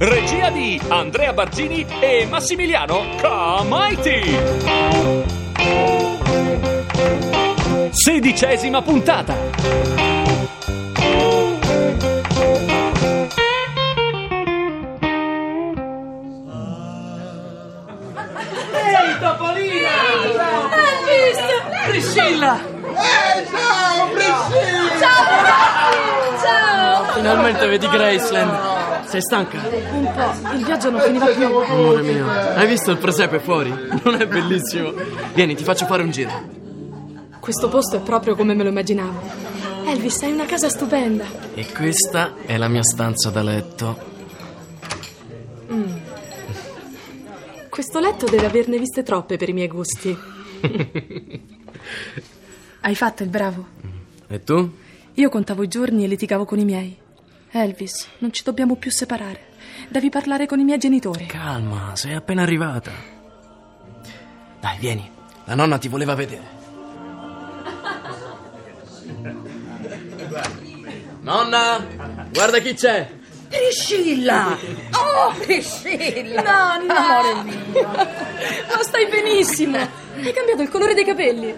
Regia di Andrea Barzini e Massimiliano Comaiti. Sedicesima puntata. Ehi, Topolina! Priscilla! Eh, ciao, Priscilla! Ciao! Finalmente vedi Graceland. Sei stanca? Un po', il viaggio non finiva più. Amore mio, hai visto il presepe fuori? Non è bellissimo? Vieni, ti faccio fare un giro. Questo posto è proprio come me lo immaginavo. Elvis, hai una casa stupenda. E questa è la mia stanza da letto. Questo letto deve averne viste troppe per i miei gusti. hai fatto il bravo. E tu? Io contavo i giorni e litigavo con i miei. Elvis, non ci dobbiamo più separare. Devi parlare con i miei genitori. Calma, sei appena arrivata. Dai, vieni. La nonna ti voleva vedere. Nonna, guarda chi c'è. Priscilla! Oh, Priscilla! Nonna! Amore mio! Ma stai benissimo. Hai cambiato il colore dei capelli.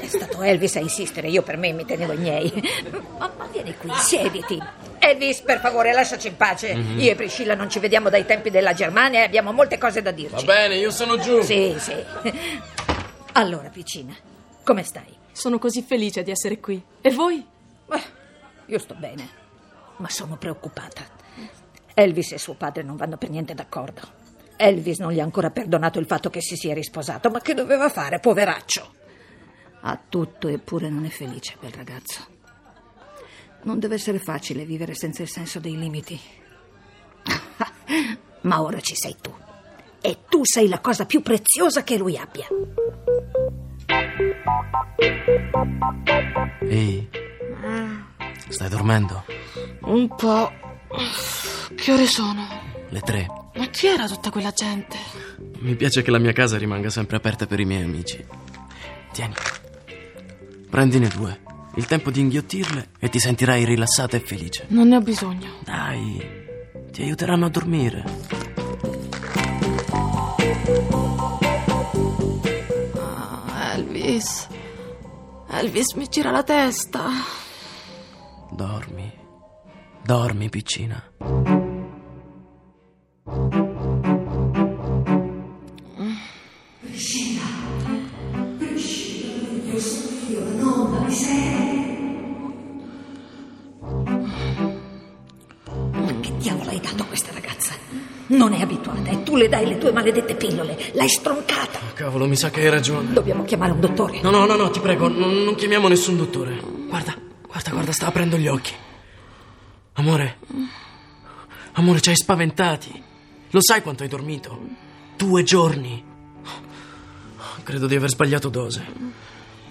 È stato Elvis a insistere, io per me mi tenevo i miei. Ma, ma vieni qui, siediti. Elvis, per favore, lasciaci in pace. Io e Priscilla non ci vediamo dai tempi della Germania e abbiamo molte cose da Va dirci. bene, io sono giù. Sì, sì. Allora, piccina, come stai? Sono così felice di essere qui. E voi? Beh, io sto bene, ma sono preoccupata. Elvis e suo padre non vanno per niente d'accordo. Elvis non gli ha ancora perdonato il fatto che si sia risposato, ma che doveva fare, poveraccio? Ha tutto eppure non è felice quel ragazzo. Non deve essere facile vivere senza il senso dei limiti. ma ora ci sei tu. E tu sei la cosa più preziosa che lui abbia. Ehi, stai dormendo? Un po'. Che ore sono? Le tre. Ma chi era tutta quella gente? Mi piace che la mia casa rimanga sempre aperta per i miei amici. Tieni. Prendine due. Il tempo di inghiottirle e ti sentirai rilassata e felice. Non ne ho bisogno. Dai, ti aiuteranno a dormire. Elvis. Elvis mi gira la testa. Dormi. Dormi, piccina. Ma hai dato a questa ragazza? Non è abituata e tu le dai le tue maledette pillole. L'hai stroncata. Cavolo, mi sa che hai ragione. Dobbiamo chiamare un dottore. No, no, no, no, ti prego, non, non chiamiamo nessun dottore. Guarda, guarda, guarda, sta aprendo gli occhi. Amore. Amore, ci hai spaventati. Lo sai quanto hai dormito? Due giorni. Credo di aver sbagliato dose.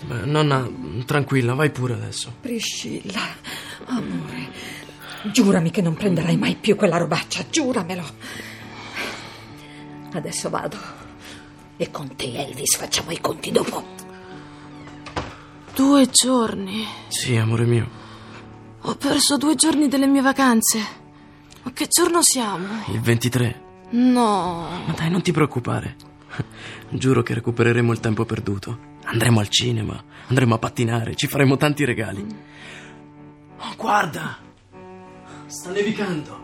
Beh, nonna, tranquilla, vai pure adesso. Priscilla, amore, giurami che non prenderai mai più quella robaccia, giuramelo. Adesso vado. E con te, Elvis, facciamo i conti dopo. Due giorni. Sì, amore mio. Ho perso due giorni delle mie vacanze. Ma che giorno siamo? Il 23. No. Ma dai, non ti preoccupare. Giuro che recupereremo il tempo perduto. Andremo al cinema, andremo a pattinare, ci faremo tanti regali. Oh, guarda! Sta nevicando.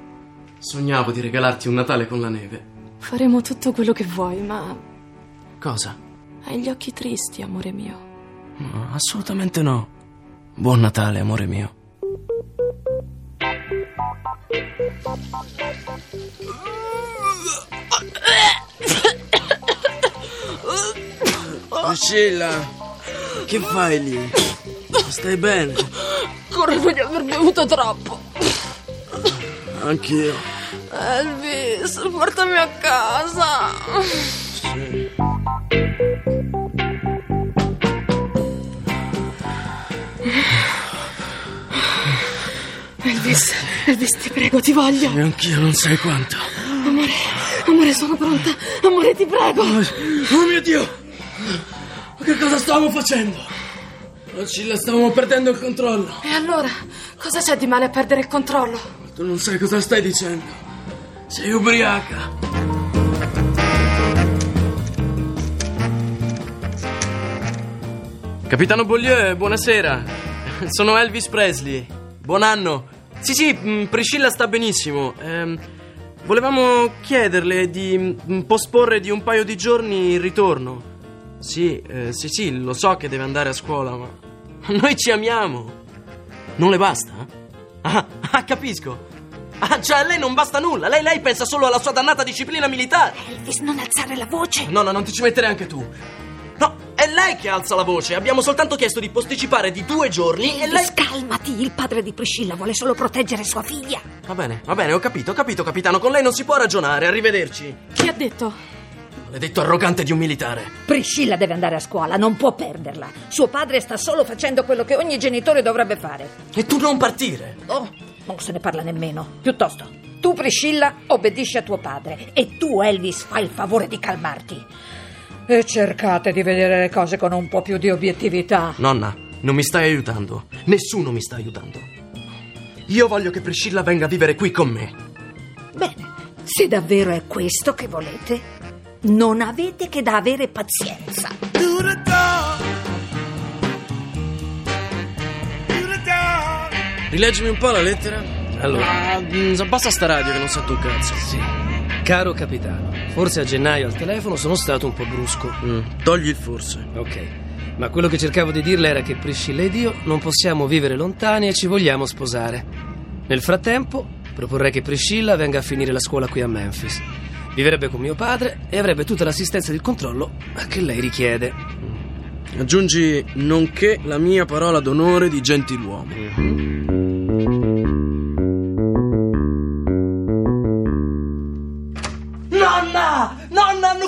Sognavo di regalarti un Natale con la neve. Faremo tutto quello che vuoi, ma Cosa? hai gli occhi tristi, amore mio. No, assolutamente no. Buon Natale, amore mio. Priscilla, che fai lì? Stai bene? Credo di aver bevuto troppo. Anch'io. Elvis, portami a casa. Elvis, Elvis, ti prego, ti voglio. E anch'io non sai quanto. Amore, amore, sono pronta. Amore, ti prego. Oh mio Dio! Ma che cosa stavamo facendo? Ocilla, stavamo perdendo il controllo. E allora, cosa c'è di male a perdere il controllo? Tu non sai cosa stai dicendo. Sei ubriaca. Capitano Beaulieu, buonasera. Sono Elvis Presley. Buon anno. Sì, sì, mm, Priscilla sta benissimo. Ehm, volevamo chiederle di mm, posporre di un paio di giorni il ritorno. Sì, eh, sì, sì, lo so che deve andare a scuola, ma noi ci amiamo. Non le basta? Ah, ah, capisco. Ah, cioè a lei non basta nulla. Lei, lei pensa solo alla sua dannata disciplina militare. Elvis, non alzare la voce. No, no, non ti ci mettere anche tu. No, è lei che alza la voce. Abbiamo soltanto chiesto di posticipare di due giorni e lei... Elvis, calmati. Il padre di Priscilla vuole solo proteggere sua figlia. Va bene, va bene, ho capito, ho capito, capitano. Con lei non si può ragionare. Arrivederci. Chi ha detto? Maledetto arrogante di un militare. Priscilla deve andare a scuola, non può perderla. Suo padre sta solo facendo quello che ogni genitore dovrebbe fare. E tu non partire. Oh, non se ne parla nemmeno. Piuttosto, tu Priscilla obbedisci a tuo padre e tu Elvis fai il favore di calmarti. E cercate di vedere le cose con un po' più di obiettività. Nonna, non mi stai aiutando. Nessuno mi sta aiutando. Io voglio che Priscilla venga a vivere qui con me. Bene, se davvero è questo che volete, non avete che da avere pazienza. Rileggimi un po' la lettera. Allora, mm, abbassa sta radio che non sento un cazzo. Sì. Caro capitano, forse a gennaio al telefono sono stato un po' brusco. Mm, togli il forse. Ok. Ma quello che cercavo di dirle era che Priscilla ed io non possiamo vivere lontani e ci vogliamo sposare. Nel frattempo, proporrei che Priscilla venga a finire la scuola qui a Memphis. Vivrebbe con mio padre e avrebbe tutta l'assistenza e il controllo che lei richiede. Aggiungi nonché la mia parola d'onore di gentiluomo. Nonna!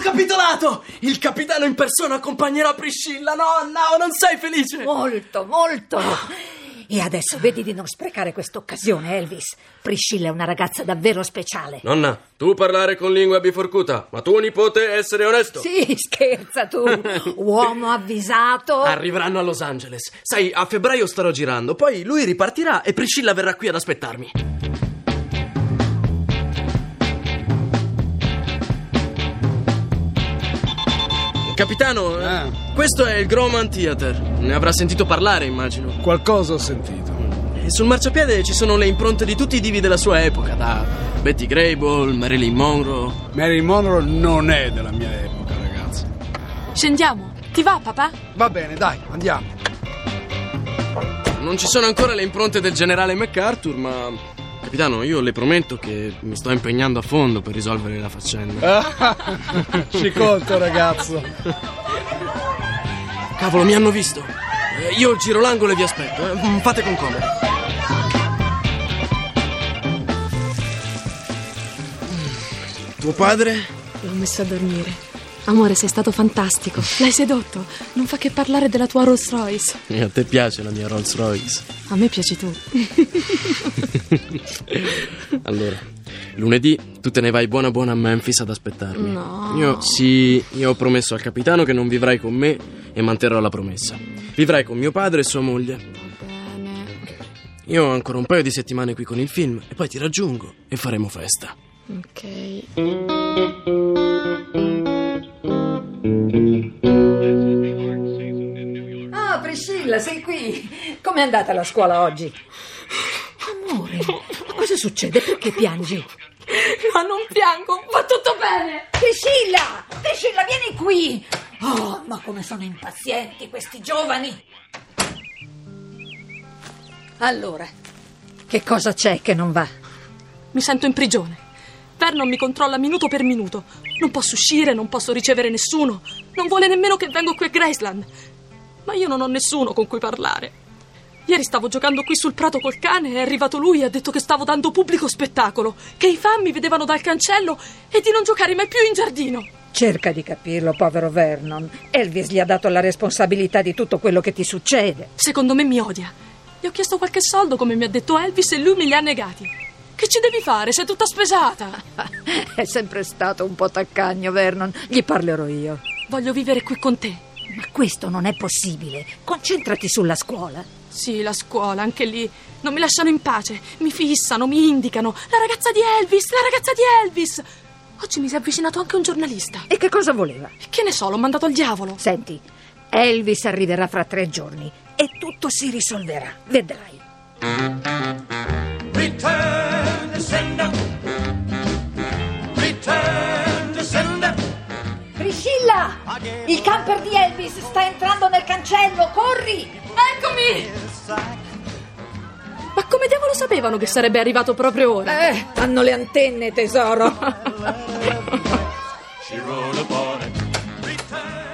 Capitolato! Il capitano in persona accompagnerà Priscilla. Nonna, non sei felice? Molto, molto. E adesso vedi di non sprecare questa occasione, Elvis. Priscilla è una ragazza davvero speciale. Nonna, tu parlare con lingua biforcuta, ma tuo nipote essere onesto. Sì, scherza tu. Uomo avvisato. Arriveranno a Los Angeles. Sai, a febbraio starò girando, poi lui ripartirà e Priscilla verrà qui ad aspettarmi. Capitano, eh, Ah. questo è il Groman Theater. Ne avrà sentito parlare, immagino. Qualcosa ho sentito. E sul marciapiede ci sono le impronte di tutti i divi della sua epoca, da Betty Grable, Marilyn Monroe. Marilyn Monroe non è della mia epoca, ragazzi. Scendiamo. Ti va, papà? Va bene, dai, andiamo. Non ci sono ancora le impronte del generale MacArthur, ma. Capitano, io le prometto che mi sto impegnando a fondo per risolvere la faccenda. Ci conto, ragazzo. Cavolo, mi hanno visto. Eh, Io giro l'angolo e vi aspetto. eh. Mm, Fate con comodo. Tuo padre? L'ho messo a dormire. Amore, sei stato fantastico. L'hai sedotto. Non fa che parlare della tua Rolls Royce. E a te piace la mia Rolls Royce. A me piaci tu. Allora, lunedì tu te ne vai buona buona a Memphis ad aspettarmi. No. Io sì, io ho promesso al capitano che non vivrai con me e manterrò la promessa. Vivrai con mio padre e sua moglie. Bene. Io ho ancora un paio di settimane qui con il film e poi ti raggiungo e faremo festa. Ok. Priscilla, sei qui. Com'è andata la scuola oggi? Amore, ma cosa succede? Perché piangi? Ma non piango, va tutto bene. Priscilla! Priscilla, vieni qui! Oh, ma come sono impazienti questi giovani! Allora, che cosa c'è che non va? Mi sento in prigione. Vernon mi controlla minuto per minuto. Non posso uscire, non posso ricevere nessuno. Non vuole nemmeno che vengo qui a Graceland. Ma io non ho nessuno con cui parlare. Ieri stavo giocando qui sul prato col cane, è arrivato lui e ha detto che stavo dando pubblico spettacolo, che i fan mi vedevano dal cancello e di non giocare mai più in giardino. Cerca di capirlo, povero Vernon. Elvis gli ha dato la responsabilità di tutto quello che ti succede. Secondo me mi odia. Gli ho chiesto qualche soldo, come mi ha detto Elvis, e lui me li ha negati. Che ci devi fare? Sei tutta spesata. È sempre stato un po' taccagno, Vernon. Gli parlerò io. Voglio vivere qui con te. Ma questo non è possibile. Concentrati sulla scuola. Sì, la scuola, anche lì. Non mi lasciano in pace. Mi fissano, mi indicano. La ragazza di Elvis, la ragazza di Elvis. Oggi mi si è avvicinato anche un giornalista. E che cosa voleva? Che ne so, l'ho mandato al diavolo. Senti, Elvis arriverà fra tre giorni e tutto si risolverà. Vedrai. Return to sender. Il camper di Elvis sta entrando nel cancello, corri! Eccomi! Ma come diavolo sapevano che sarebbe arrivato proprio ora? Eh, hanno le antenne, tesoro.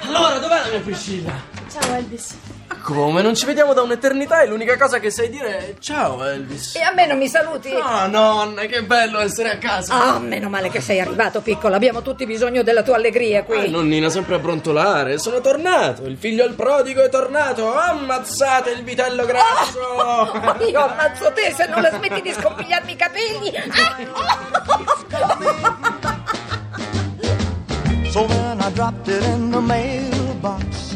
Allora, dov'è la mia Priscilla? Ciao Elvis. Come? Non ci vediamo da un'eternità e l'unica cosa che sai dire è ciao Elvis. e a me non mi saluti? Oh nonna, che bello essere a casa. Ah, meno male che sei arrivato, piccolo. Abbiamo tutti bisogno della tua allegria qui. Eh, nonnina sempre a brontolare. Sono tornato. Il figlio il prodigo è tornato. Ammazzate il vitello grasso. Oh, io ammazzo te se non la smetti di scompigliarmi i capelli. So then I dropped it in the mailbox.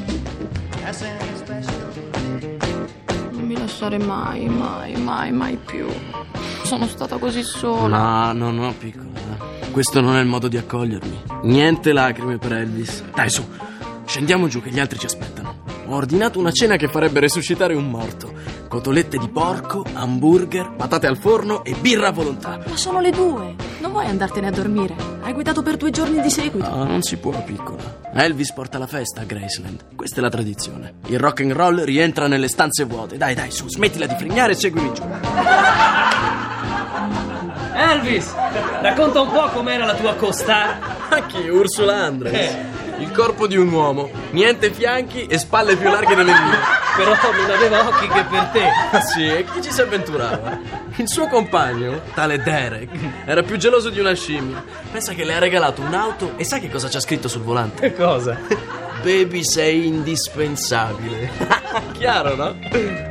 Lasciare mai, mai, mai, mai più. Sono stata così sola. No, no, no, piccola. Questo non è il modo di accogliermi. Niente lacrime per Elvis. Dai, su. Scendiamo giù che gli altri ci aspettano. Ho ordinato una cena che farebbe resuscitare un morto. Cotolette di porco, hamburger, patate al forno e birra a volontà. Ma sono le due. Non vuoi andartene a dormire? Hai guidato per due giorni di seguito. No, non si può, piccola. Elvis porta la festa a Graceland. Questa è la tradizione. Il rock and roll rientra nelle stanze vuote. Dai, dai, su, smettila di frignare e seguimi giù. Elvis, racconta un po' com'era la tua costa. Ma chi? Ursula Andres? Il corpo di un uomo. Niente fianchi e spalle più larghe delle mie. Però non aveva occhi che per te. Ah sì, e chi ci si avventurava? Il suo compagno, tale Derek, era più geloso di una scimmia. Pensa che le ha regalato un'auto e sai che cosa c'ha scritto sul volante? Che cosa? Baby sei indispensabile. Chiaro, no?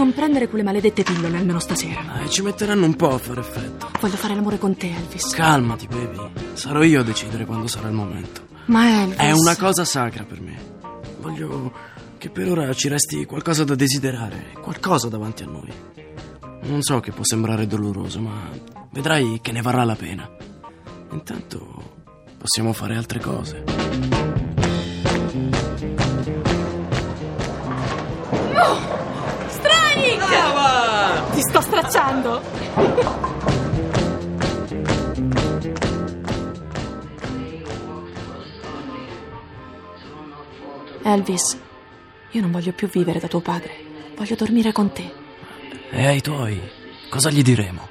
Non prendere quelle maledette pillole almeno stasera. dai, ci metteranno un po' a fare effetto. Voglio fare l'amore con te, Elvis. Calmati, baby. Sarò io a decidere quando sarà il momento. Ma Elvis. È una cosa sacra per me. Voglio che per ora ci resti qualcosa da desiderare, qualcosa davanti a noi. Non so che può sembrare doloroso, ma vedrai che ne varrà la pena. Intanto possiamo fare altre cose. Ti sto stracciando. Elvis, io non voglio più vivere da tuo padre. Voglio dormire con te. E ai tuoi, cosa gli diremo?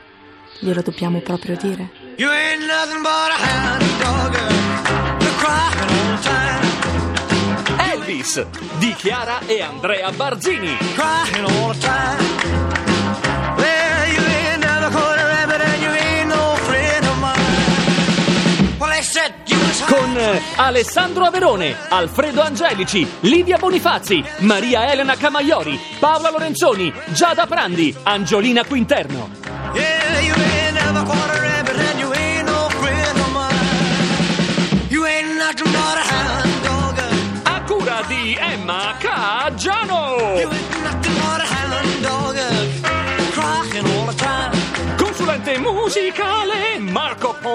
Glielo dobbiamo proprio dire? You ain't nothing but a hound dog. Elvis di Chiara e Andrea Barzini. Crying all the time. Alessandro Averone, Alfredo Angelici, Livia Bonifazzi, Maria Elena Camaiori, Paola Lorenzoni, Giada Prandi, Angiolina Quinterno. Yeah, you ain't never caught a rabbit and you ain't no friend of mine. You ain't nothing but a hound dog. A cura di Emma Caggiano. You ain't nothing but a hound dog. Crying all the time. Consulente musicale Marco